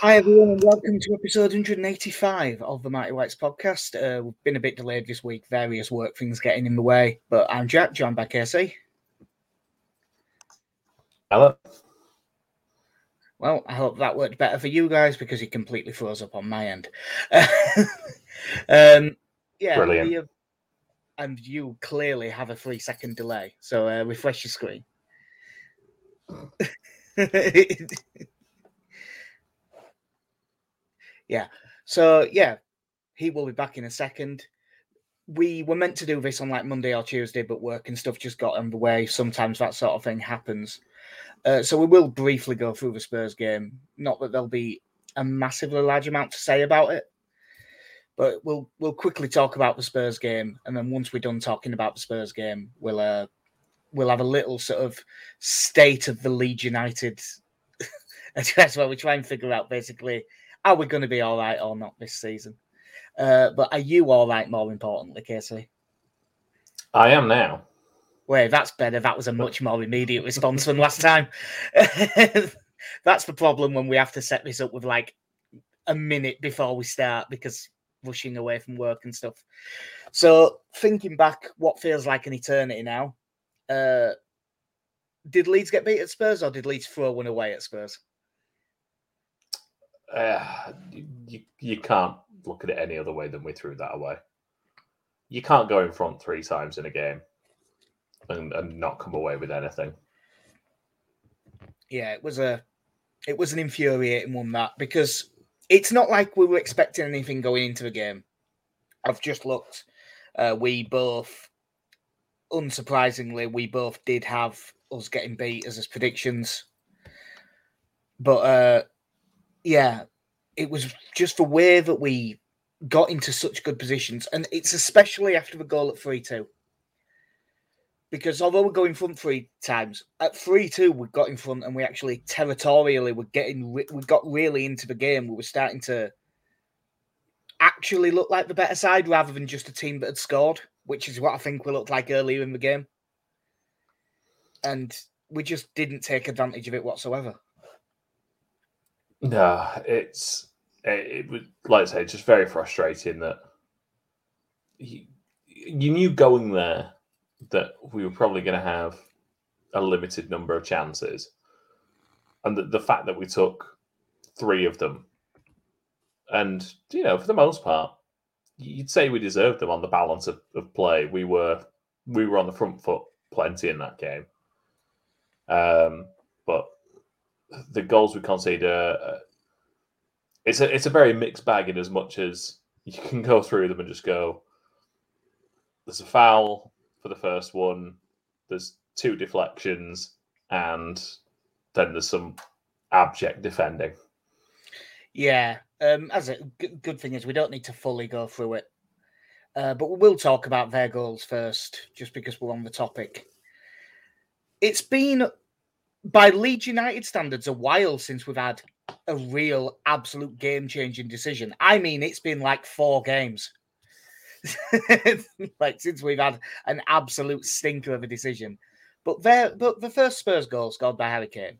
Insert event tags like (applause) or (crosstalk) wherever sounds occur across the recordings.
Hi, everyone, and welcome to episode 185 of the Mighty Whites podcast. Uh, we've been a bit delayed this week, various work things getting in the way, but I'm Jack, joined by Casey. Hello. Well, I hope that worked better for you guys because it completely froze up on my end. (laughs) um, yeah, Brilliant. have- and you clearly have a three second delay, so uh, refresh your screen. (laughs) yeah, so yeah, he will be back in a second. We were meant to do this on like Monday or Tuesday, but work and stuff just got in the way. Sometimes that sort of thing happens. Uh, so we will briefly go through the Spurs game. Not that there'll be a massively large amount to say about it, but we'll we'll quickly talk about the Spurs game, and then once we're done talking about the Spurs game, we'll uh, we'll have a little sort of state of the Leeds United (laughs) address where we try and figure out basically are we going to be all right or not this season. Uh, but are you all right? More importantly, Casey. I am now. Wait, that's better. That was a much more immediate response than last time. (laughs) that's the problem when we have to set this up with like a minute before we start because rushing away from work and stuff. So, thinking back, what feels like an eternity now. Uh, did Leeds get beat at Spurs or did Leeds throw one away at Spurs? Uh, you, you can't look at it any other way than we threw that away. You can't go in front three times in a game and, and not come away with anything. yeah, it was a it was an infuriating one that because it's not like we were expecting anything going into the game. I've just looked. Uh, we both, unsurprisingly, we both did have us getting beat as his predictions. But uh, yeah, it was just the way that we got into such good positions, and it's especially after the goal at three two. Because although we're going front three times at three two we got in front and we actually territorially were getting we got really into the game. We were starting to actually look like the better side rather than just a team that had scored which is what i think we looked like earlier in the game. And we just didn't take advantage of it whatsoever No, it's it, it was like I say, just very frustrating that you, you knew going there that we were probably going to have a limited number of chances, and the, the fact that we took three of them, and you know, for the most part, you'd say we deserved them on the balance of, of play. We were we were on the front foot plenty in that game, um, but the goals we conceded. Uh, it's a it's a very mixed bag in as much as you can go through them and just go. There's a foul for the first one. There's two deflections, and then there's some abject defending. yeah um as a g- good thing is we don't need to fully go through it uh, but we will talk about their goals first just because we're on the topic it's been by Leeds United standards a while since we've had a real absolute game changing decision. I mean, it's been like four games. (laughs) like since we've had an absolute stinker of a decision. But there but the first Spurs goal scored by Harry Kane.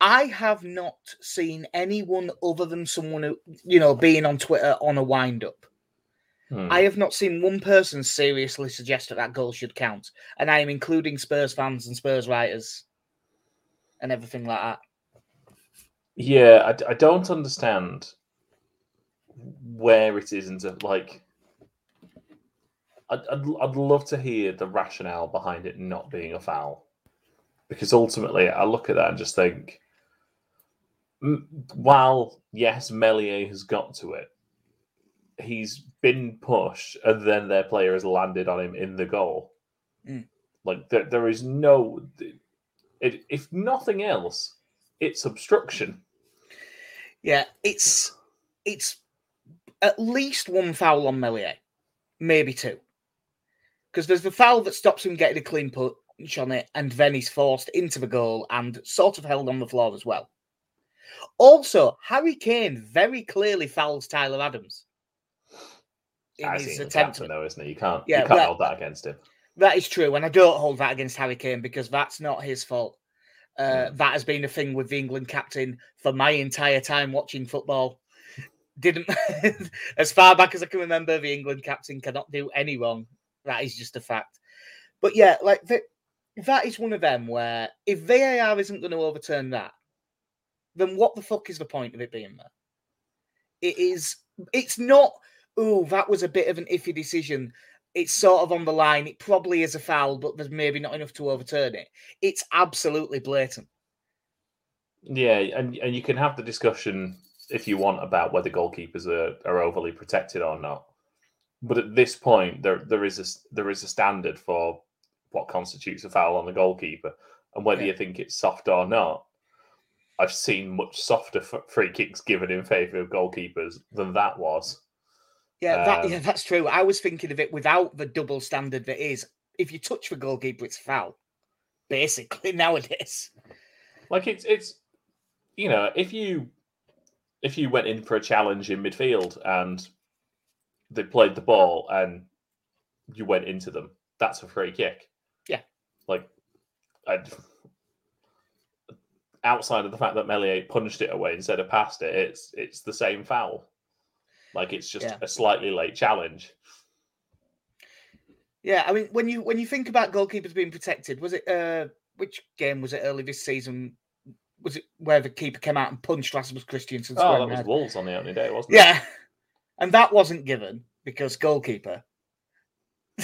I have not seen anyone other than someone who, you know, being on Twitter on a wind up. Hmm. I have not seen one person seriously suggest that that goal should count, and I am including Spurs fans and Spurs writers and everything like that. Yeah, I don't understand where it is into like. I'd, I'd, I'd love to hear the rationale behind it not being a foul, because ultimately I look at that and just think, while yes, Meslier has got to it, he's been pushed, and then their player has landed on him in the goal. Mm. Like there, there is no. It, if nothing else, it's obstruction. Yeah, it's it's at least one foul on Meslier, maybe two, because there's the foul that stops him getting a clean punch on it, and then he's forced into the goal and sort of held on the floor as well. Also, Harry Kane very clearly fouls Tyler Adams in As his attempt. captain, though, isn't it? You can't, Yeah, you can't hold that against him. That is true, and I don't hold that against Harry Kane because that's not his fault. Uh, that has been a thing with the England captain for my entire time watching football. Didn't, (laughs) as far back as I can remember, the England captain cannot do any wrong. That is just a fact. But yeah, like the, that is one of them where if VAR isn't going to overturn that, then what the fuck is the point of it being there? It is. It's not. Oh, that was a bit of an iffy decision. It's sort of on the line. It probably is a foul, but there's maybe not enough to overturn it. It's absolutely blatant. Yeah, and and you can have the discussion if you want about whether goalkeepers are, are overly protected or not. But at this point, there there is a there is a standard for what constitutes a foul on the goalkeeper, and whether yeah. you think it's soft or not. I've seen much softer free kicks given in favour of goalkeepers than that was. Yeah, that, um, yeah, that's true. I was thinking of it without the double standard that is if you touch the goalkeeper, it's foul. Basically, (laughs) nowadays. Like it's it's you know, if you if you went in for a challenge in midfield and they played the ball and you went into them, that's a free kick. Yeah. Like I'd outside of the fact that Meslier punched it away instead of passed it, it's it's the same foul. Like it's just yeah. a slightly late challenge. Yeah, I mean, when you when you think about goalkeepers being protected, was it uh which game was it early this season? Was it where the keeper came out and punched Rasmus Kristensen? Oh, that was head? Wolves on the opening day, wasn't it? Yeah, and that wasn't given because goalkeeper. (laughs)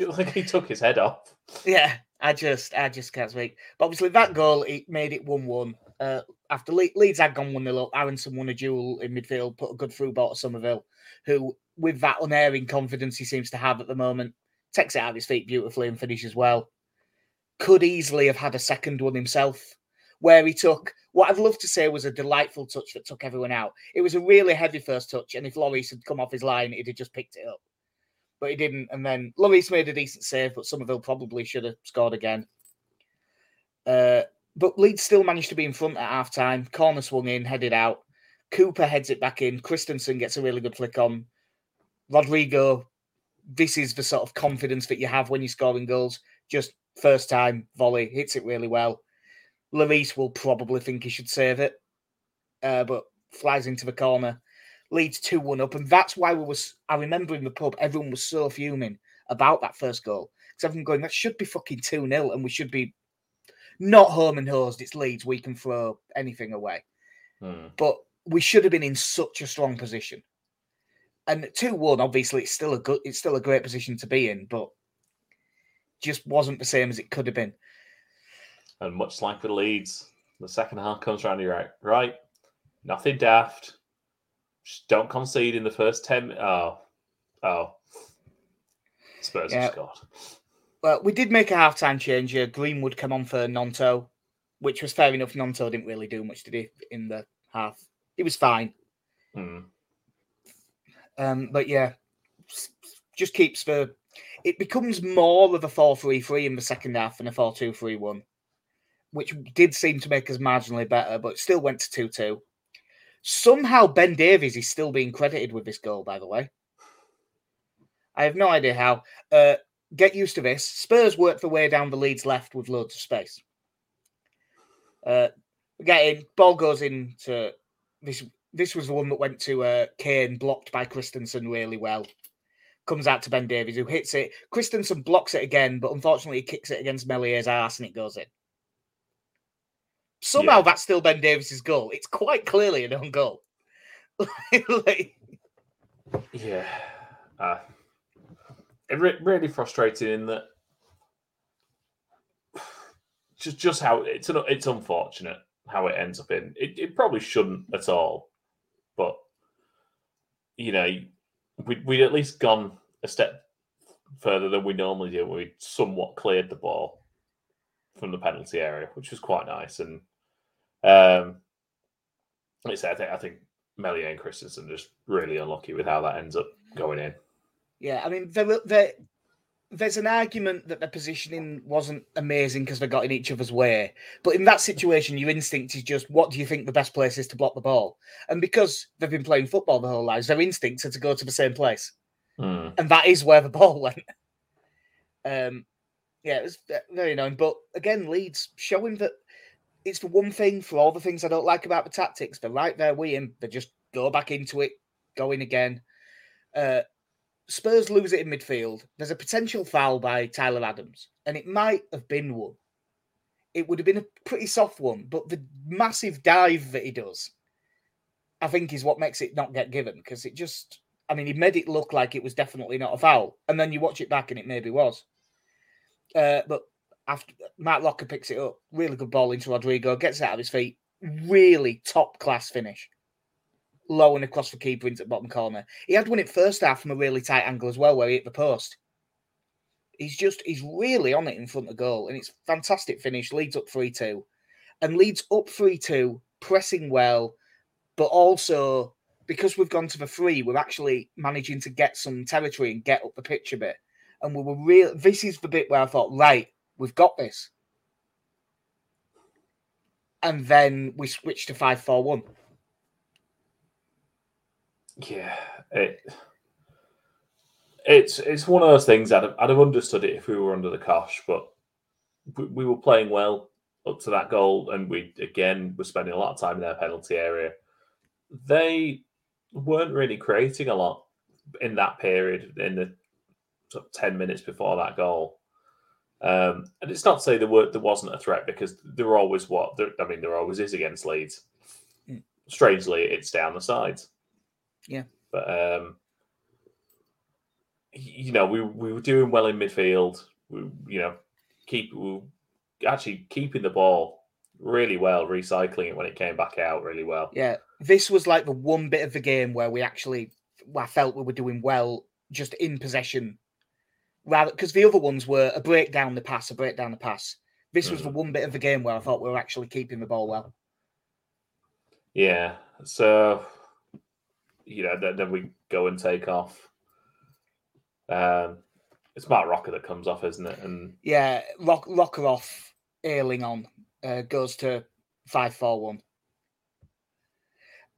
like he took his head off. Yeah, I just, I just can't speak. But obviously, that goal it made it one-one. Uh, after Le- Leeds had gone one 0 up, Aaronson won a duel in midfield, put a good through ball to Summerville, who, with that unerring confidence he seems to have at the moment, takes it out of his feet beautifully and finishes well. Could easily have had a second one himself, where he took what I'd love to say was a delightful touch that took everyone out. It was a really heavy first touch, and if Lloris had come off his line, he'd have just picked it up but he didn't. And then Lloris made a decent save, but Summerville probably should have scored again. Uh, but Leeds still managed to be in front at half time. Corner swung in, headed out. Cooper heads it back in. Kristensen gets a really good flick on. Rodrigo, this is the sort of confidence that you have when you're scoring goals. Just first time volley, hits it really well. Lloris will probably think he should save it, uh, but flies into the corner. Leeds 2 1 up. And that's why we was I remember in the pub, everyone was so fuming about that first goal. Because everyone going, that should be fucking 2 0 and we should be not home and hosed. It's Leeds. We can throw anything away. Hmm. But we should have been in such a strong position. And 2 1, obviously, it's still a good it's still a great position to be in, but just wasn't the same as it could have been. And much like the Leeds, the second half comes around, you're right, right, nothing daft just don't concede in the first 10. Oh, oh. Spurs yeah. have scored. Well, we did make a half-time change here. Greenwood come on for Gnonto, which was fair enough. Gnonto didn't really do much, did he, in the half? He was fine. Hmm. Um, but yeah, just keeps the. It becomes more of a 4 3 3 in the second half than a 4 2 3 1, which did seem to make us marginally better, but still went to 2 2. Somehow Ben Davies is still being credited with this goal, by the way. I have no idea how. Uh, get used to this. Spurs work their way down the Leeds left with loads of space. Uh, get in. Ball goes into this. This was the one that went to uh, Kane, blocked by Kristensen really well. Comes out to Ben Davies, who hits it. Kristensen blocks it again, but unfortunately, he kicks it against Meslier's ass and it goes in. Somehow yeah. that's still Ben Davies's goal. It's quite clearly an own goal. (laughs) like... Yeah. Uh, really frustrating in that just just how it's an, it's unfortunate how it ends up in. It, it probably shouldn't at all, but you know, we we'd at least gone a step further than we normally do. We somewhat cleared the ball from the penalty area, which was quite nice. And um, like I said, I think I think Meslier and Kristensen just really unlucky with how that ends up going in. Yeah, I mean, there, there, there's an argument that the positioning wasn't amazing because they got in each other's way. But in that situation, your instinct is just, what do you think the best place is to block the ball? And because they've been playing football the whole lives, their instincts are to go to the same place, mm. and that is where the (laughs) ball went. Um, yeah, it was very annoying. But again, Leeds showing that it's the one thing for all the things I don't like about the tactics. They're right there with him. They just go back into it, go in again. Uh, Spurs lose it in midfield. There's a potential foul by Tyler Adams, and it might have been one. It would have been a pretty soft one, but the massive dive that he does, I think, is what makes it not get given because it just, I mean, he made it look like it was definitely not a foul, and then you watch it back and it maybe was. Uh, but after Marc Roca picks it up, really good ball into Rodrigo, gets out of his feet, really top class finish low and across the keeper into the bottom corner. He had one in first half from a really tight angle as well, where he hit the post. He's just he's really on it in front of goal, and it's fantastic finish. Leeds up three two, and Leeds up three two, pressing well, but also because we've gone to the three, we're actually managing to get some territory and get up the pitch a bit. And we were real. This is the bit where I thought, right, we've got this. And then we switched to five four one yeah, it, it's it's one of those things. I'd have, I'd have understood it if we were under the cosh, but we, we, were playing well up to that goal, and we again were spending a lot of time in their penalty area. They weren't really creating a lot in that period in the sort of ten minutes before that goal. Um, and it's not to say there were there wasn't a threat because there always what there, I mean there always is against Leeds. Mm. Strangely, it's down the sides. Yeah. But um, you know, we we were doing well in midfield. We, you know, keep we actually keeping the ball really well, recycling it when it came back out really well. Yeah, this was like the one bit of the game where we actually, I felt we were doing well just in possession, rather because the other ones were a break down the pass, a break down the pass. This was mm. the one bit of the game where I thought we were actually keeping the ball well. Yeah, so you know, then, then we go and take off. Um, it's Marc Roca that comes off, isn't it? And yeah, Rock, Roca off, Ayling on, uh, goes to five four one.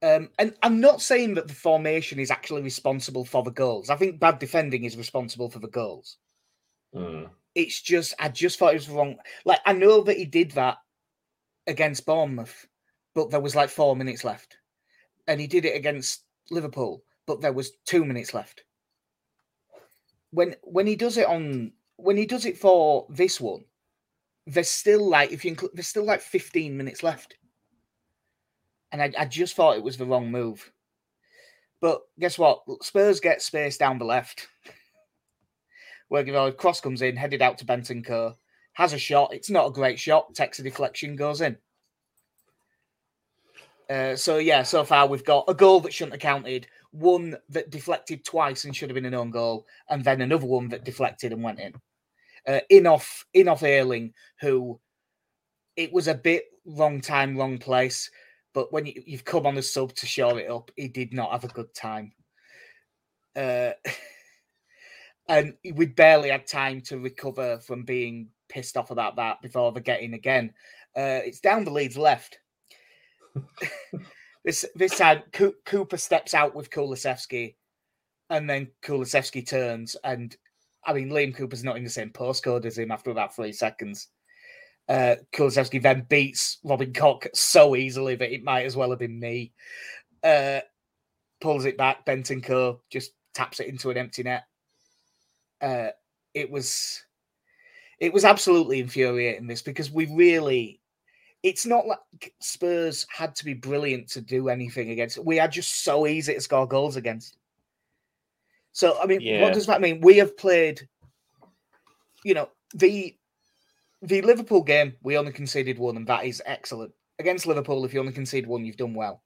Um, and I'm not saying that the formation is actually responsible for the goals. I think bad defending is responsible for the goals. Mm. It's just I just thought it was wrong. Like I know that he did that against Bournemouth, but there was like four minutes left, and he did it against Liverpool, but there was two minutes left. When when he does it on when he does it for this one, there's still like if you include there's still like 15 minutes left. And I, I just thought it was the wrong move. But guess what? Spurs get space down the left. (laughs) Where know, cross comes in, headed out to Benton Bentancur, has a shot. It's not a great shot, takes a deflection, goes in. Uh, so yeah, so far we've got a goal that shouldn't have counted, one that deflected twice and should have been an own goal, and then another one that deflected and went in. Uh, in off in off Ayling, who it was a bit wrong time, wrong place. But when you, have come on the sub to shore it up, he did not have a good time. Uh, (laughs) and we barely had time to recover from being pissed off about that before the getting again. Uh, it's down the Leeds left (laughs) this this time Cooper steps out with Kulusevski, and then Kulusevski turns, and I mean Liam Cooper's not in the same postcode as him after about three seconds. Uh, Kulusevski then beats Robin Koch so easily that it might as well have been me. Uh, pulls it back. Bentancur just taps it into an empty net. Uh, it was it was absolutely infuriating this because we really it's not like Spurs had to be brilliant to do anything against. We are just so easy to score goals against. So I mean, yeah. what does that mean? We have played, you know, the the Liverpool game. We only conceded one, and that is excellent against Liverpool. If you only concede one, you've done well.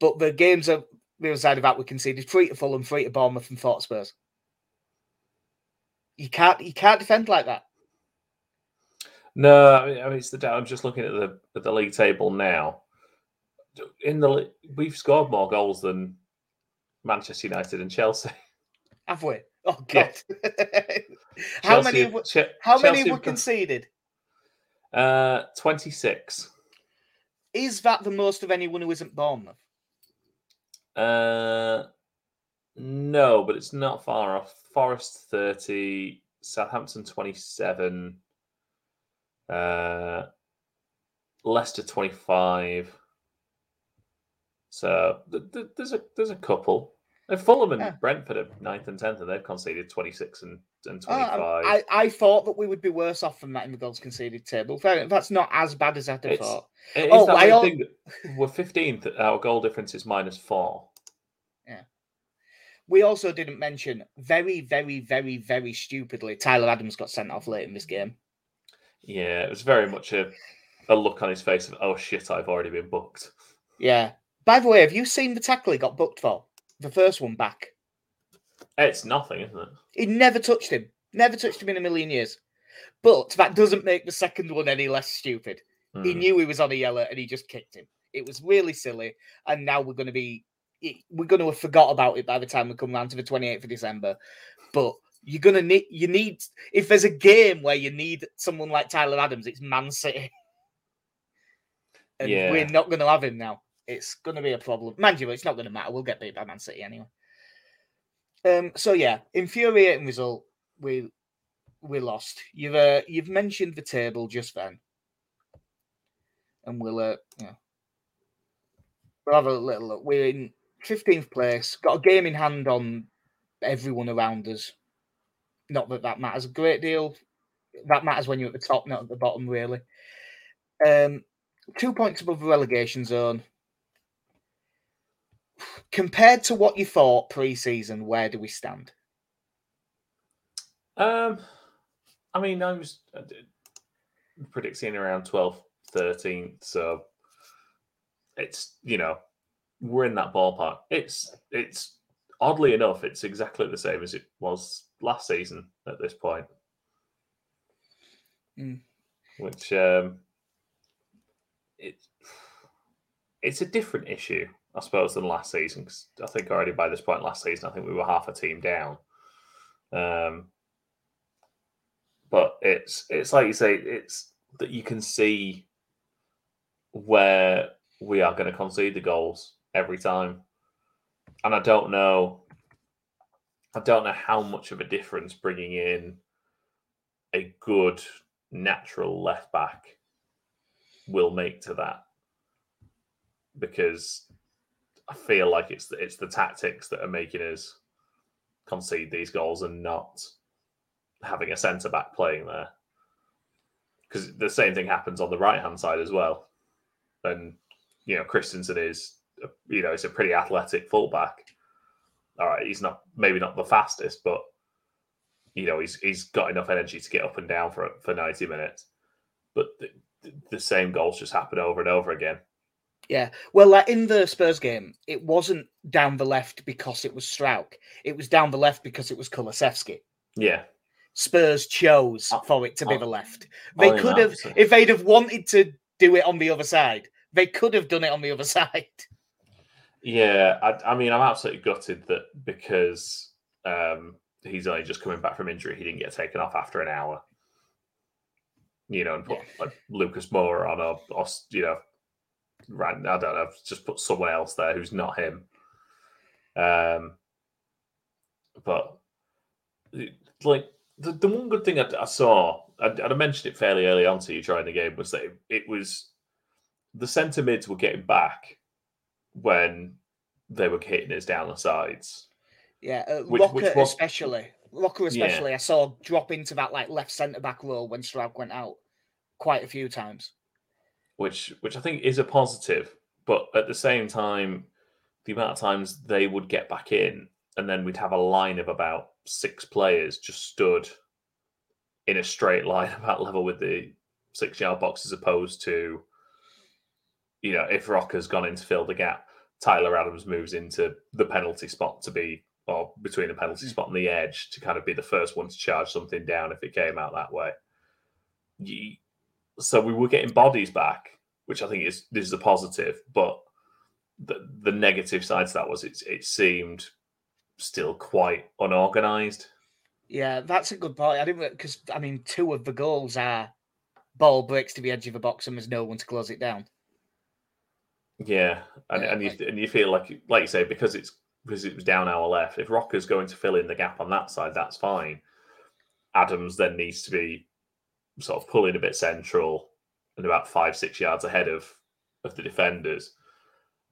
But the games are the other side of that. We conceded three to Fulham, three to Bournemouth, and four to Spurs. You can't you can't defend like that. No, I mean, I mean it's the. I'm just looking at the at the league table now. In the we've scored more goals than Manchester United and Chelsea. Have we? Oh (laughs) God! (laughs) how Chelsea, many? Ch- how Chelsea many were conceded? Uh, twenty six. Is that the most of anyone who isn't Bournemouth? Uh, no, but it's not far off. Forest thirty, Southampton twenty seven. Uh, Leicester 25. So th- th- there's a there's a couple. And Fulham and Yeah. Brentford are ninth and tenth, and they've conceded 26 and, and Oh, 25. I, I thought that we would be worse off than that in the goals conceded table. Fair enough. That's not as bad as I'd have It's- thought. It is Oh, I weird al- thing that we're 15th. Our goal difference is minus four. Yeah. We also didn't mention very, very, very, very stupidly, Tyler Adams got sent off late in this game. Yeah, it was very much a, a look on his face of, oh shit, I've already been booked. Yeah. By the way, have you seen the tackle he got booked for? The first one back. It's nothing, isn't it? He never touched him. Never touched him in a million years. But that doesn't make the second one any less stupid. He Hmm. knew he was on a yellow and he just kicked him. It was really silly. And now we're going to be, we're going to have forgot about it by the time we come round to the 28th of December. But you're going to need, you need, if there's a game where you need someone like Tyler Adams, it's Man City. And Yeah. we're not going to have him now. It's going to be a problem. Mind you, it's not going to matter. We'll get beat by Man City anyway. Um. So yeah, infuriating result. We we lost. You've uh, you've mentioned the table just then, and we'll uh, yeah, we'll have a little look. We're in fifteenth place. Got a game in hand on everyone around us. Not that that matters a great deal. That matters when you're at the top, not at the bottom, really. Um, two points above the relegation zone. Compared to what you thought pre-season, where do we stand? Um, I mean, I was predicting around 12th, 13th. So it's, you know, we're in that ballpark. It's, it's oddly enough, it's exactly the same as it was last season at this point. Mm. Which, um, it, it's a different issue, I suppose, than last season. 'cause I think already by this point last season, I think we were half a team down. Um, but it's it's like you say, it's that you can see where we are going to concede the goals every time, and I don't know, I don't know how much of a difference bringing in a good natural left back will make to that, because I feel like it's the, it's the tactics that are making us concede these goals and not having a centre back playing there. Because the same thing happens on the right hand side as well. And, you know, Kristensen is, you know, he's a pretty athletic fullback. All right, he's not, maybe not the fastest, but, you know, he's he's got enough energy to get up and down for for 90 minutes. But the, the same goals just happen over and over again. Yeah. Well, like in the Spurs game, it wasn't down the left because it was Struijk. It was down the left because it was Kulusevski. Yeah. Spurs chose Oh, for it to be oh, the left. They could have, if they'd have wanted to do it on the other side, they could have done it on the other (laughs) side. Yeah, I, I mean, I'm absolutely gutted that because um, he's only just coming back from injury, he didn't get taken off after an hour. You know, and put Yeah. like Lucas Moore on, or, or you know, right? I don't know, just put someone else there who's not him. Um, but like the, the one good thing I, I saw, I, I mentioned it fairly early on to you during the game, was that it, it was the centre mids were getting back when they were hitting us down the sides. Yeah, uh, Which- Roca which was- especially. Roca Yeah. especially, I saw drop into that like left centre back role when Struijk went out quite a few times. which which I think is a positive. But at the same time, the amount of times they would get back in, and then we'd have a line of about six players just stood in a straight line (laughs) about level with the six yard box, as opposed to, you know, if Roca's gone in to fill the gap, Tyler Adams moves into the penalty spot to be, or between the penalty Mm. spot and the edge to kind of be the first one to charge something down if it came out that way. So we were getting bodies back, which I think is this is a positive. But the the negative side to that was it it seemed still quite unorganized. Yeah, that's a good point. I didn't because I mean, two of the goals are ball breaks to the edge of the box and there's no one to close it down. Yeah, and Yeah, and you like- and you feel like like you say because it's because it was down our left. If Roca's going to fill in the gap on that side, that's fine. Adams then needs to be sort of pulling a bit central and about five six yards ahead of of the defenders.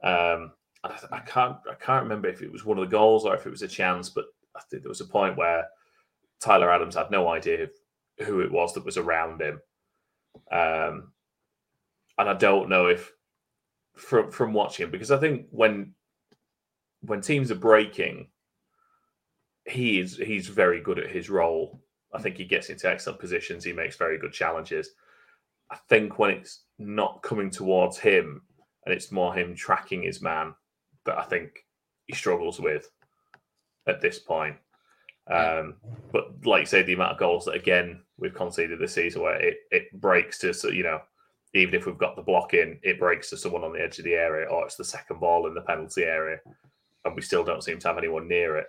Um, I, I, can't I can't remember if it was one of the goals or if it was a chance, but I think there was a point where Tyler Adams had no idea who it was that was around him, um, and I don't know if from from watching because I think when when teams are breaking, he is he's very good at his role. I think he gets into excellent positions. He makes very good challenges. I think when it's not coming towards him and it's more him tracking his man that I think he struggles with at this point. Um, but like say, the amount of goals that again we've conceded this season where it, it breaks to you know, even if we've got the block in, it breaks to someone on the edge of the area, or it's the second ball in the penalty area, and we still don't seem to have anyone near it.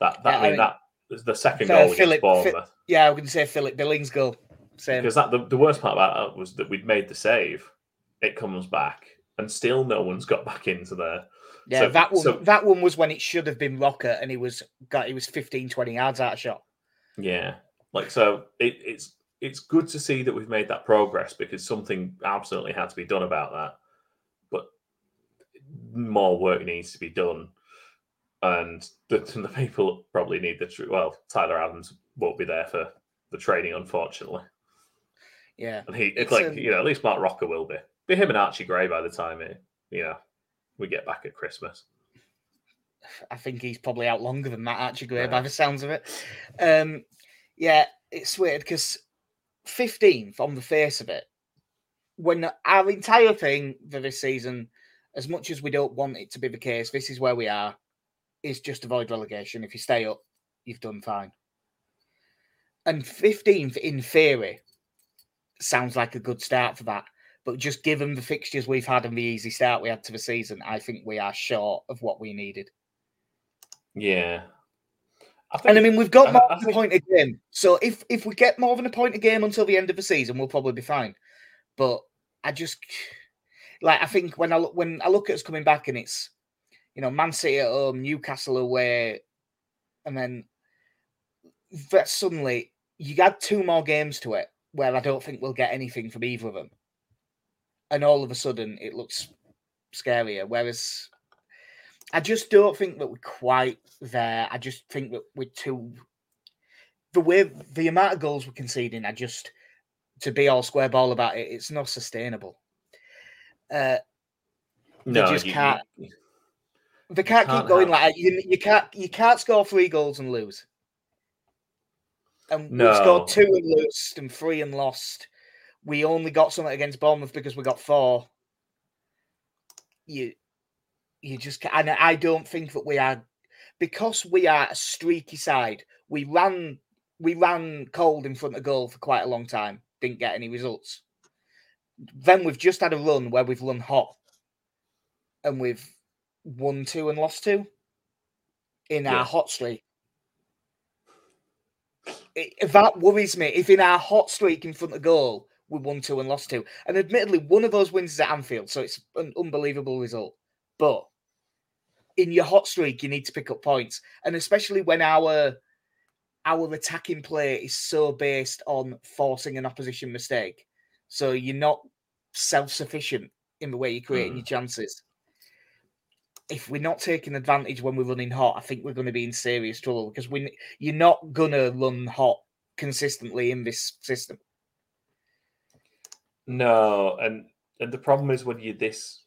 That that yeah, I mean, I mean that the second goal Philip, Bournemouth. yeah, I was going to say Philip Billing's goal. Same. Because that the, the worst part about that was that we'd made the save. It comes back, and still no one's got back into there. Yeah, so, that one so, that one was when it should have been Roca and he was got he was 15, 20 yards out of shot. Yeah. Like so it, it's it's good to see that we've made that progress because something absolutely had to be done about that. But more work needs to be done. And the, (laughs) the people probably need the true well, Tyler Adams won't be there for the training, unfortunately. Yeah. And he it's like, um, you know, at least Marc Roca will be. Be him and Archie Gray by the time it, you know, we get back at Christmas. (sighs) I think he's probably out longer than that, actually, yeah. by the sounds of it. Um, yeah, it's weird because 15th on the face of it, when our entire thing for this season, as much as we don't want it to be the case, this is where we are, is just avoid relegation. If you stay up, you've done fine. And 15th, in theory, sounds like a good start for that. But just given the fixtures we've had and the easy start we had to the season, I think we are short of what we needed. Yeah. I think, and I mean, we've got more I, I than a point a game. So if if we get more than a point a game until the end of the season, we'll probably be fine. But I just like I think when I look when I look at us coming back and it's you know Man City at home, Newcastle away, and then that suddenly you add two more games to it where I don't think we'll get anything from either of them and all of a sudden it looks scarier. Whereas I just don't think that we're quite there. I just think that we're too the way the amount of goals we're conceding. I just to be all square ball about it. It's not sustainable. Uh, no, just you, can't. You, they can't, can't keep going have... like. You, you can't. You can't score three goals and lose. And no. we've scored two and lost and three and lost we only got something against Bournemouth because we got four. You, you just and I don't think that we are because we are a streaky side. We ran, we ran cold in front of goal for quite a long time. Didn't get any results. Then we've just had a run where we've run hot, and we've won two and lost two in yeah. our hot streak. It, that worries me. If in our hot streak in front of goal, we won two and lost two. And admittedly, one of those wins is at Anfield, so it's an unbelievable result. But in your hot streak, you need to pick up points, and especially when our our attacking play is so based on forcing an opposition mistake. So you're not self sufficient in the way you're creating mm. your chances. If we're not taking advantage when we're running hot, I think we're going to be in serious trouble because we you're not gonna run hot consistently in this system. No, and and the problem is when you're this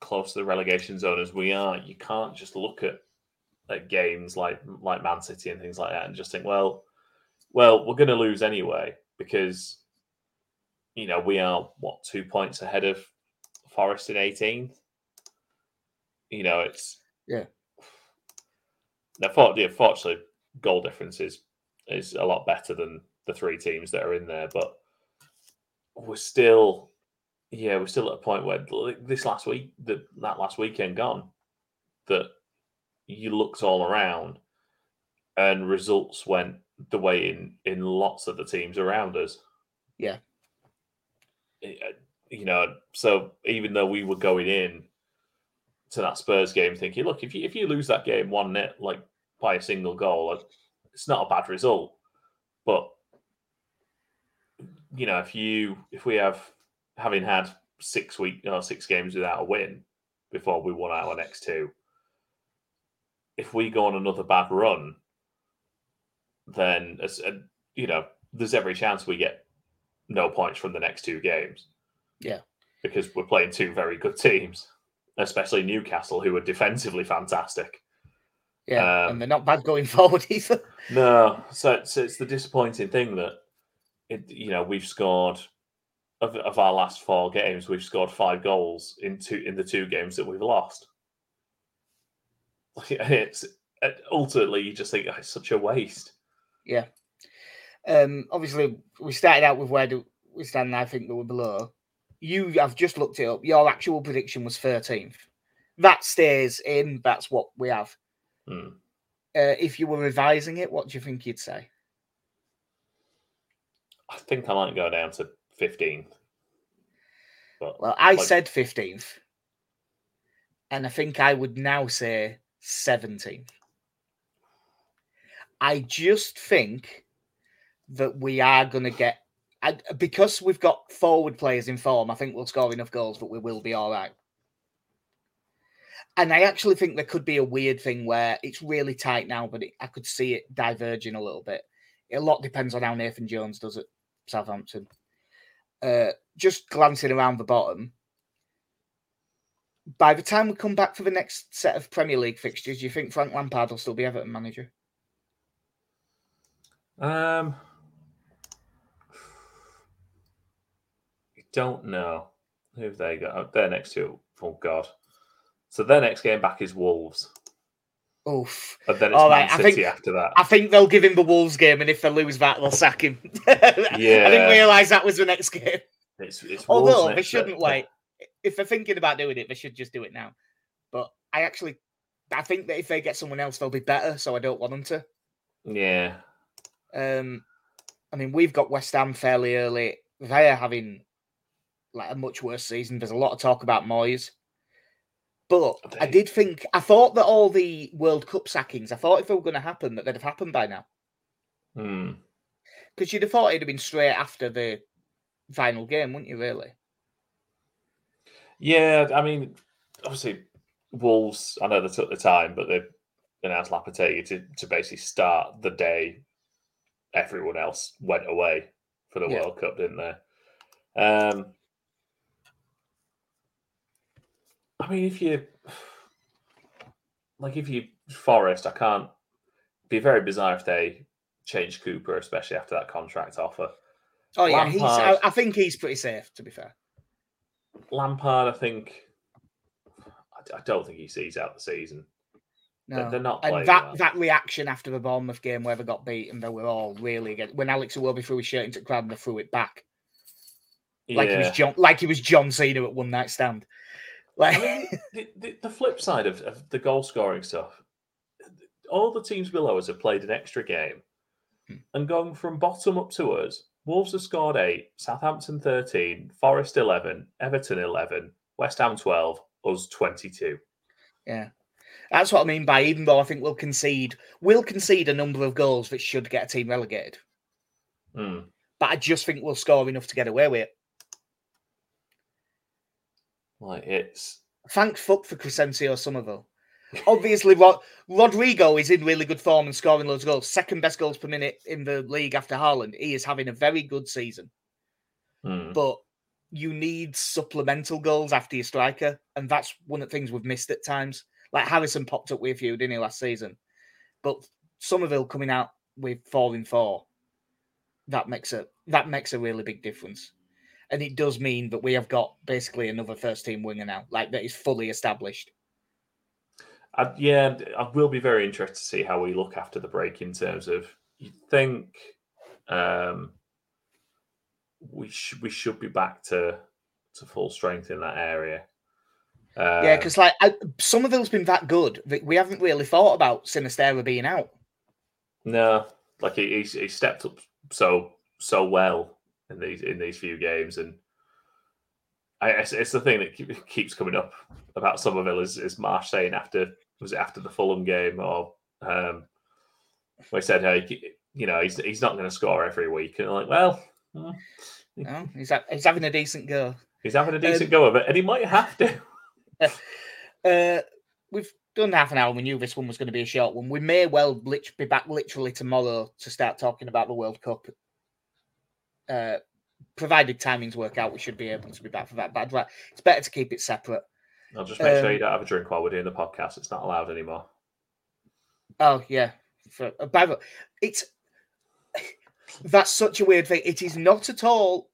close to the relegation zone as we are, you can't just look at at games like like Man City and things like that and just think, well, well, we're going to lose anyway because you know we are what two points ahead of Forest in 18th. You know, it's yeah. Now, fortunately, goal difference is is a lot better than the three teams that are in there, but we're still, yeah, we're still at a point where this last week, that that last weekend gone, that you looked all around, and results went the way in in lots of the teams around us. Yeah. You know, so even though we were going in to that Spurs game thinking, look, if you if you lose that game one net like by a single goal, it's not a bad result. But you know, if you if we have having had six week or six games without a win before we won our next two. If we go on another bad run, then as uh, you know, there's every chance we get no points from the next two games. Yeah, because we're playing two very good teams, especially Newcastle, who are defensively fantastic. Yeah, um, and they're not bad going (laughs) forward either. No, so it's, it's the disappointing thing that it, you know we've scored of, of our last four games, we've scored five goals in two in the two games that we've lost. (laughs) It's ultimately you just think oh, it's such a waste. Yeah. Um, obviously, we started out with where do we stand. I think we were below. You, I've just looked it up. Your actual prediction was 13th. That stays in. That's what we have. Hmm. Uh, if you were revising it, what do you think you'd say? I think I might go down to 15th. Well, I like... said 15th. And I think I would now say 17th. I just think that we are going to get, I, because we've got forward players in form, I think we'll score enough goals, but we will be all right. And I actually think there could be a weird thing where it's really tight now, but it, I could see it diverging a little bit. A lot depends on how Nathan Jones does at Southampton. Uh, just glancing around the bottom, by the time we come back for the next set of Premier League fixtures, do you think Frank Lampard will still be Everton manager? Um, I don't know. Who have they got? Oh, they're next to. Oh God. So their next game back is Wolves. Oof. And then it's All Man right. City I think, after that. I think they'll give him the Wolves game, and if they lose that, they'll sack him. yeah. (laughs) I didn't realise that was the next game. It's, it's Although they shouldn't wait. If they're thinking about doing it, they should just do it now. But I actually, I think that if they get someone else, they'll be better. So I don't want them to. Yeah. Um, I mean, we've got West Ham fairly early. They are having like a much worse season. There's a lot of talk about Moyes. But. I did think I thought that all the World Cup sackings, I thought if they were going to happen, that they'd have happened by now. Because hmm. you'd have thought it'd have been straight after the final game, wouldn't you? Really? Yeah, I mean, obviously, Wolves. I know they took the time, but they announced Lopetegui to to basically start the day everyone else went away for the yeah. World Cup, didn't they? Um, I mean, if you like, if you Forest, I can't be very bizarre if they change Cooper, especially after that contract offer. Oh yeah, Lampard, he's. I, I, think he's pretty safe. To be fair, Lampard, I think. I, I don't think he sees out the season. No, they're not. And that well. that reaction after the Bournemouth game where they got beaten, they were all really good. When Alex Iwobi threw his shirt into the crowd and they threw it back, like yeah. he was John, like he was John Cena at one night stand. Like I mean, (laughs) the, the, the, flip side of, of the goal scoring stuff, all the teams below us have played an extra game, hmm. and going from bottom up to us, Wolves have scored eight, Southampton thirteen, Forest eleven, Everton eleven, West Ham twelve, us twenty two. Yeah. That's what I mean by even though I think we'll concede, we'll concede a number of goals that should get a team relegated. Mm. But I just think we'll score enough to get away with it. Like it's thank fuck for Crysencio Summerville. Obviously, Rod- Rodrigo is in really good form and scoring loads of goals. Second best goals per minute in the league after Haaland. He is having a very good season. Mm. But you need supplemental goals after your striker, and that's one of the things we've missed at times. Like Harrison popped up with a few, didn't he, last season? But Summerville coming out with four in four, that makes a that makes a really big difference. And it does mean that we have got basically another first team winger now, like that is fully established. I, yeah, I will be very interested to see how we look after the break in terms of you think um, we should we should be back to to full strength in that area. Uh, yeah, because like I, Summerville's been that good that we haven't really thought about Sinisterra being out. No, like he, he, he stepped up so so well in these in these few games, and I, it's, it's the thing that keeps coming up about Summerville is, is Marsh saying after was it after the Fulham game or um, we said hey you know he's he's not going to score every week, and I'm like well. no, he's he's having a decent go. He's having a decent um, go of it, and he might have to. (laughs) (laughs) uh, we've done half an hour. We knew this one was going to be a short one. We may well be back literally tomorrow to start talking about the World Cup. Uh, provided timings work out, we should be able to be back for that. But right, it's better to keep it separate. I'll just make um, sure you don't have a drink while we're doing the podcast. It's not allowed anymore. Oh yeah, for uh, by the it's (sighs) that's such a weird thing. It is not at all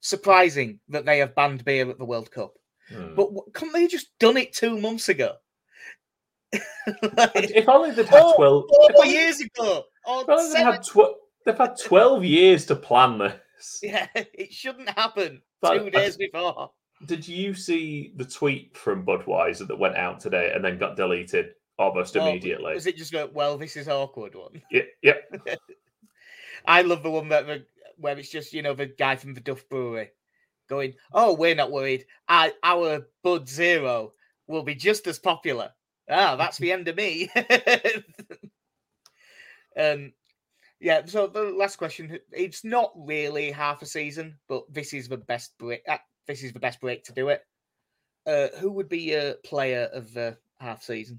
surprising that they have banned beer at the World Cup. Hmm. But couldn't they have just done it two months ago? (laughs) like, if only they'd had oh, twelve four years ago. Or they've had, tw- they've had twelve years to plan this. (laughs) Yeah, it shouldn't happen but two days I, before. Did you see the tweet from Budweiser that went out today and then got deleted almost oh, immediately? Was it just go, well, this is awkward one? Yeah, yep. (laughs) I love the one that where it's just you know the guy from the Duff Brewery going, "Oh, we're not worried. Our, our Bud Zero will be just as popular." Ah, that's the end of me. (laughs) um, yeah. So the last question: It's not really half a season, but this is the best break. Uh, this is the best break to do it. Uh, who would be a player of the half season?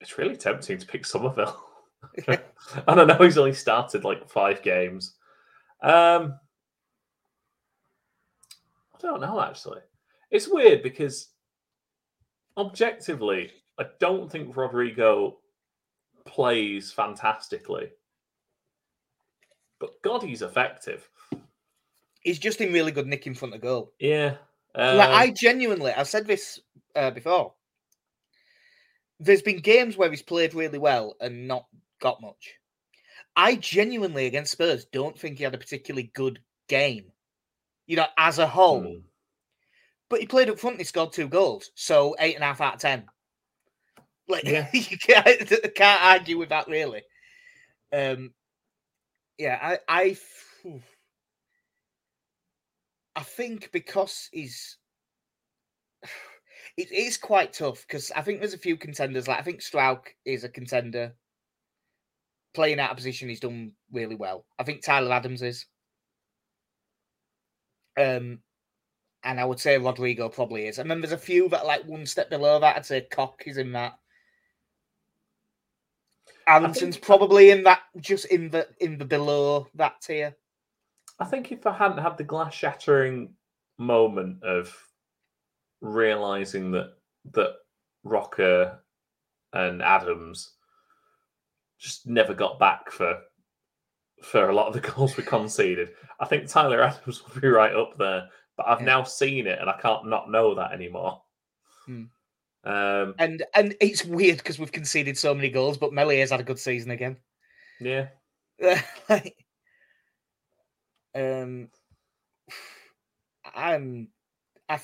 It's really tempting to pick Summerville. (laughs) (laughs) I don't know. He's only started like five games. Um, I don't know actually. It's weird because objectively, I don't think Rodrigo plays fantastically, but God, he's effective. He's just in really good nick in front of goal. Yeah, um, like I genuinely, I've said this uh, before. There's been games where he's played really well and not got much. I genuinely against Spurs don't think he had a particularly good game, you know, as a whole. Mm. But he played up front and he scored two goals, so eight and a half out of ten. Like yeah. (laughs) you can't, (laughs) can't argue with that really. Um, yeah, I, I, I think because he's, (sighs) it is quite tough because I think there's a few contenders. Like I think Struijk is a contender playing out of position, he's done really well. I think Tyler Adams is. Um, and I would say Rodrigo probably is. And then there's a few that like one step below that. I'd say Koch is in that. Aaronson's think... probably in that, just in the in the below that tier. I think if I hadn't had the glass shattering moment of realizing that that Roca and Adams just never got back for for a lot of the goals we conceded. I think Tyler Adams (laughs) will be right up there, but I've yeah. now seen it and I can't not know that anymore. Hmm. Um, and and it's weird because we've conceded so many goals, but Meslier's had a good season again. Yeah. (laughs) like, um, I'm, I,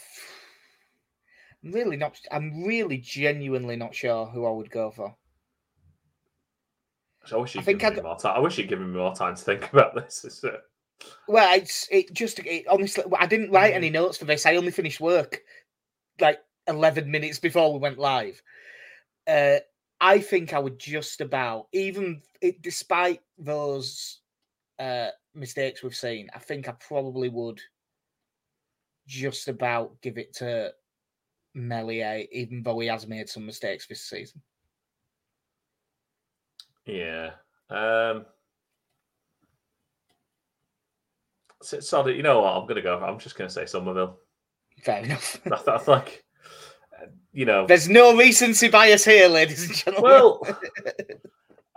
I'm really not. I'm really genuinely not sure who I would go for. I wish you'd given me more time. I wish you'd given me more time to think (laughs) about this. Is it? Well, it's it just it, honestly. I didn't write any mm. notes for this. I only finished work like eleven minutes before we went live. Uh, I think I would just about even it, despite those uh, mistakes we've seen. I think I probably would just about give it to Meslier, even though he has made some mistakes this season. Yeah. Um, you know what? I'm going to go. I'm just going to say Summerville. Fair enough. (laughs) I like, you know, there's no recency bias here, ladies and gentlemen. Well,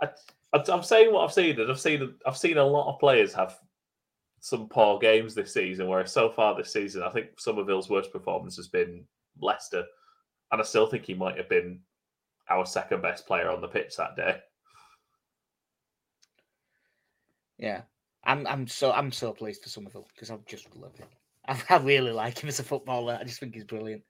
(laughs) I, am saying what I've seen, and I've seen I've seen a lot of players have some poor games this season. Whereas so far this season, I think Summerville's worst performance has been Leicester, and I still think he might have been our second best player on the pitch that day. Yeah, I'm I'm so I'm so pleased for Summerville because I just love him. I, (laughs) I, really like him as a footballer. I just think he's brilliant.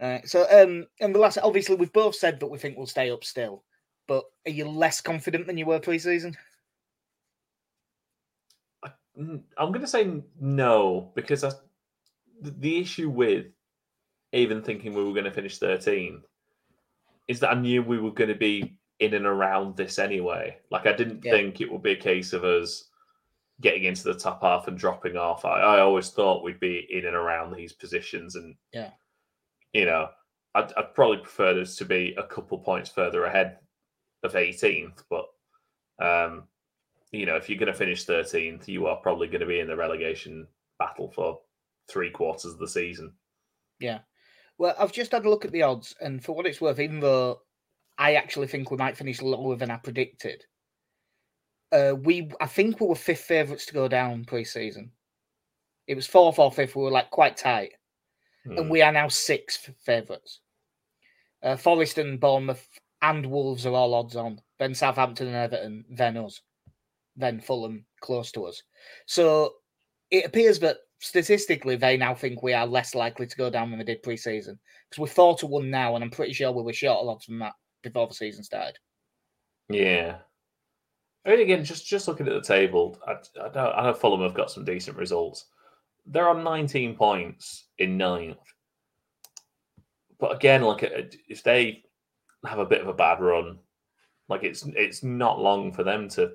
Uh, so um, and the last, obviously, we've both said that we think we'll stay up still, but are you less confident than you were pre-season? I'm going to say no because I, the issue with even thinking we were going to finish 13 is that I knew we were going to be in and around this anyway. Like I didn't yeah. think it would be a case of us getting into the top half and dropping off. I, I always thought we'd be in and around these positions, and Yeah. You know, I'd, I'd probably prefer us to be a couple points further ahead of 18th, but um, you know, if you're going to finish 13th, you are probably going to be in the relegation battle for three quarters of the season. Yeah. Well, I've just had a look at the odds, and for what it's worth, even though I actually think we might finish lower than I predicted, uh, we I think we were fifth favourites to go down pre-season. It was fourth or fifth. We were like quite tight, and Hmm. we are now sixth favourites. Uh, Forest and Bournemouth and Wolves are all odds on. Then Southampton and Everton, then us, then Fulham close to us. So it appears that statistically they now think we are less likely to go down than we did pre-season because we're four to one now, and I'm pretty sure we were shorter odds than that before the season started. Yeah. I mean, again, just just looking at the table, I, I, know, I know Fulham have got some decent results. They're on 19 points in ninth. But again, like uh, if they have a bit of a bad run, like it's it's not long for them to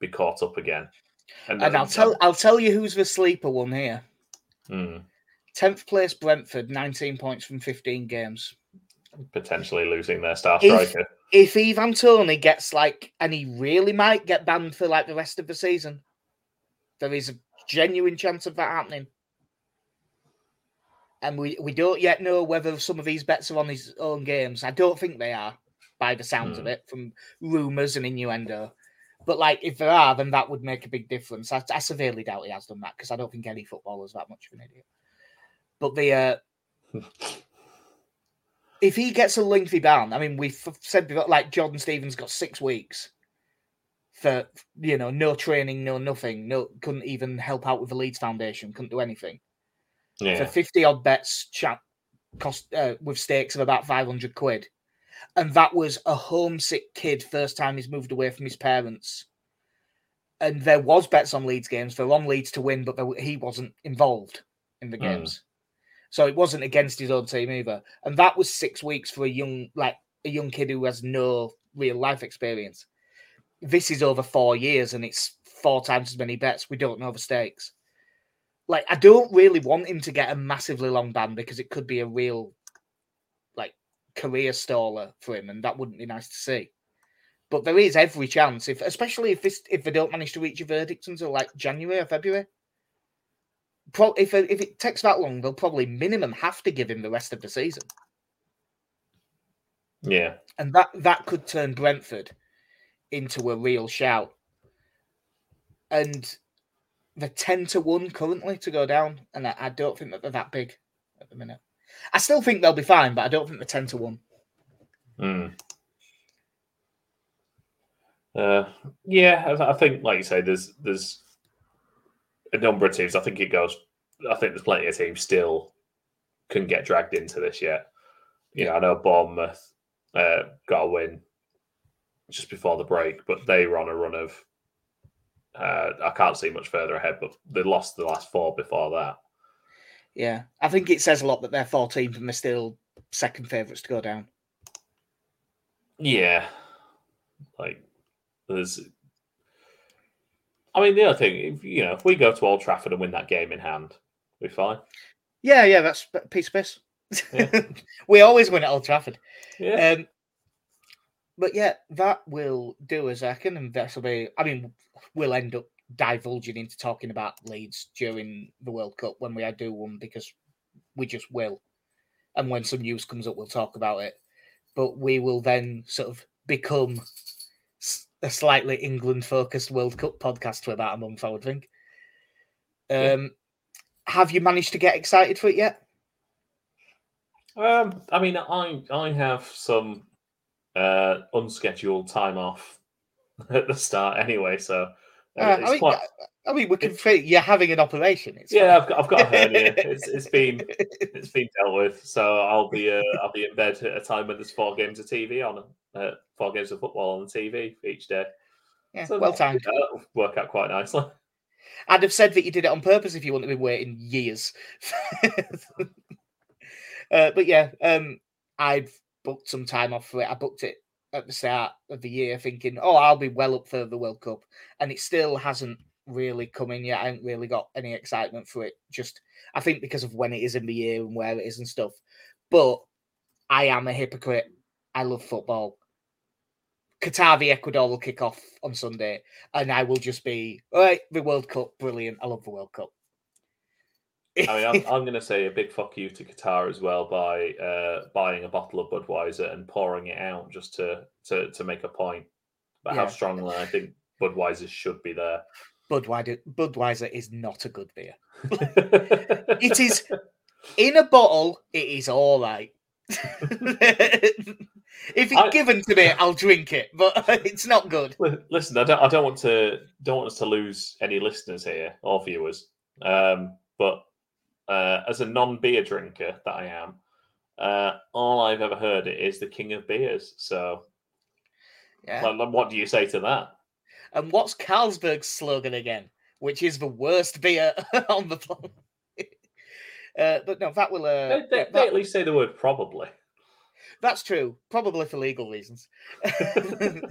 be caught up again. And I'll tell I'll tell you who's the sleeper one here. Hmm, Tenth place Brentford, 19 points from 15 games. potentially losing their star If- striker. if Ivan Toney gets like, and he really might get banned for like the rest of the season, there is a genuine chance of that happening. And we, we don't yet know whether some of these bets are on his own games. I don't think they are, by the sounds of Hmm. it, from rumours and innuendo. But like, if there are, then that would make a big difference. I, I severely doubt he has done that because I don't think any footballer's that much of an idiot. But the uh, (laughs) if he gets a lengthy ban, I mean, we've said before, like Jordan Stevens got six weeks for you know no training, no nothing, no couldn't even help out with the Leeds Foundation, couldn't do anything for Yeah. fifty odd bets, chat cost uh, with stakes of about five hundred quid, and that was a homesick kid first time he's moved away from his parents. And there was bets on Leeds games. They're on Leeds to win, but there, he wasn't involved in the Mm. games. So it wasn't against his own team either. And that was six weeks for a young, like a young kid who has no real life experience. This is over four years and it's four times as many bets. We don't know the stakes. Like, I don't really want him to get a massively long ban because it could be a real, like, career staller for him, and that wouldn't be nice to see. But there is every chance, if especially if this if they don't manage to reach a verdict until like January or February, Pro- if if it takes that long, they'll probably minimum have to give him the rest of the season, Yeah. and that that could turn Brentford into a real shout. And they're ten to one currently to go down, and I, don't think that they're that big at the minute. I still think they'll be fine, but I don't think they're ten to one. Mm. Uh, yeah, I think, like you say, there's there's a number of teams. I think it goes. I think there's plenty of teams still can get dragged into this yet. You know, I know Bournemouth uh, got a win just before the break, but they were on a run of. Uh, I can't see much further ahead, but they lost the last four before that. Yeah, I think it says a lot that they're 14th and they're still second favourites to go down. Yeah, like there's. I mean, the other thing, if, you know, if we go to Old Trafford and win that game in hand, we're fine. Yeah, yeah, that's a piece of piss. Yeah. (laughs) we always win at Old Trafford. Yeah, Um, but yeah, that will do us, I reckon, and this will be. I mean, we'll end up divulging into talking about Leeds during the World Cup when we do one because we just will. And when some news comes up, we'll talk about it. But we will then sort of become a slightly England-focused World Cup podcast for about a month, I would think. Yeah. Um, have you managed to get excited for it yet? um, I mean, I I have some uh unscheduled time off (laughs) at the start anyway, so uh, Uh, it's I mean, quite. I mean, we can say you're having an operation. It's Yeah, fine. I've got I've got a hernia. (laughs) It's it's been it's been dealt with, so I'll be uh, I'll be in bed at a time when there's four games of TV on, uh, four games of football on the TV each day. Yeah, So well timed. That'll work out quite nicely. (laughs) I'd have said that you did it on purpose if you wouldn't have been waiting years. uh, but yeah, um, I've booked some time off for it. I booked it at the start of the year, thinking, "Oh, I'll be well up for the World Cup," and it still hasn't really come in yet. I haven't really got any excitement for it. Just I think because of when it is in the year and where it is and stuff. But I am a hypocrite. I love football. Qatar v Ecuador will kick off on Sunday, and I will just be all right. The World Cup, brilliant. I love the World Cup. I mean, I'm, I'm going to say a big fuck you to Qatar as well by uh, buying a bottle of Budweiser and pouring it out just to to, to make a point about how Yeah. strongly I think Budweiser should be there. Budweiser, Budweiser is not a good beer. (laughs) It is in a bottle. It is all right. (laughs) if it's I- given to me, I'll drink it, but (laughs) it's not good. Listen, I don't, I don't want to don't want us to lose any listeners here or viewers. Um, but uh, as a non-beer drinker that I am, uh, all I've ever heard it is the king of beers. So, Yeah. like, what do you say to that? And what's Carlsberg's slogan again? Which is the worst beer (laughs) on the planet. Uh, but no, that will. Uh, They, they, yeah, they that- at least say the word probably. that's true. Probably for legal reasons. (laughs) (laughs)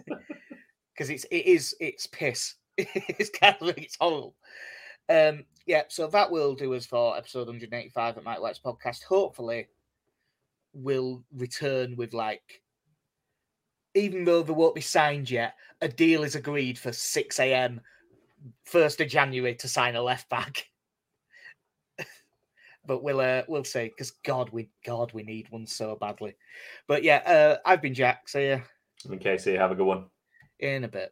Because it's it is it's piss. it's Carlsberg. It's horrible. Um, yeah. So that will do us for episode 185 at Mike White's podcast. Hopefully, we'll return with like. Even though they won't be signed yet, a deal is agreed for 6 a.m. 1st of January to sign a left back. (laughs) but we'll uh, we'll see because God we God we need one so badly. But yeah, uh, I've been Jack. See you Okay, case you have a good one. in a bit.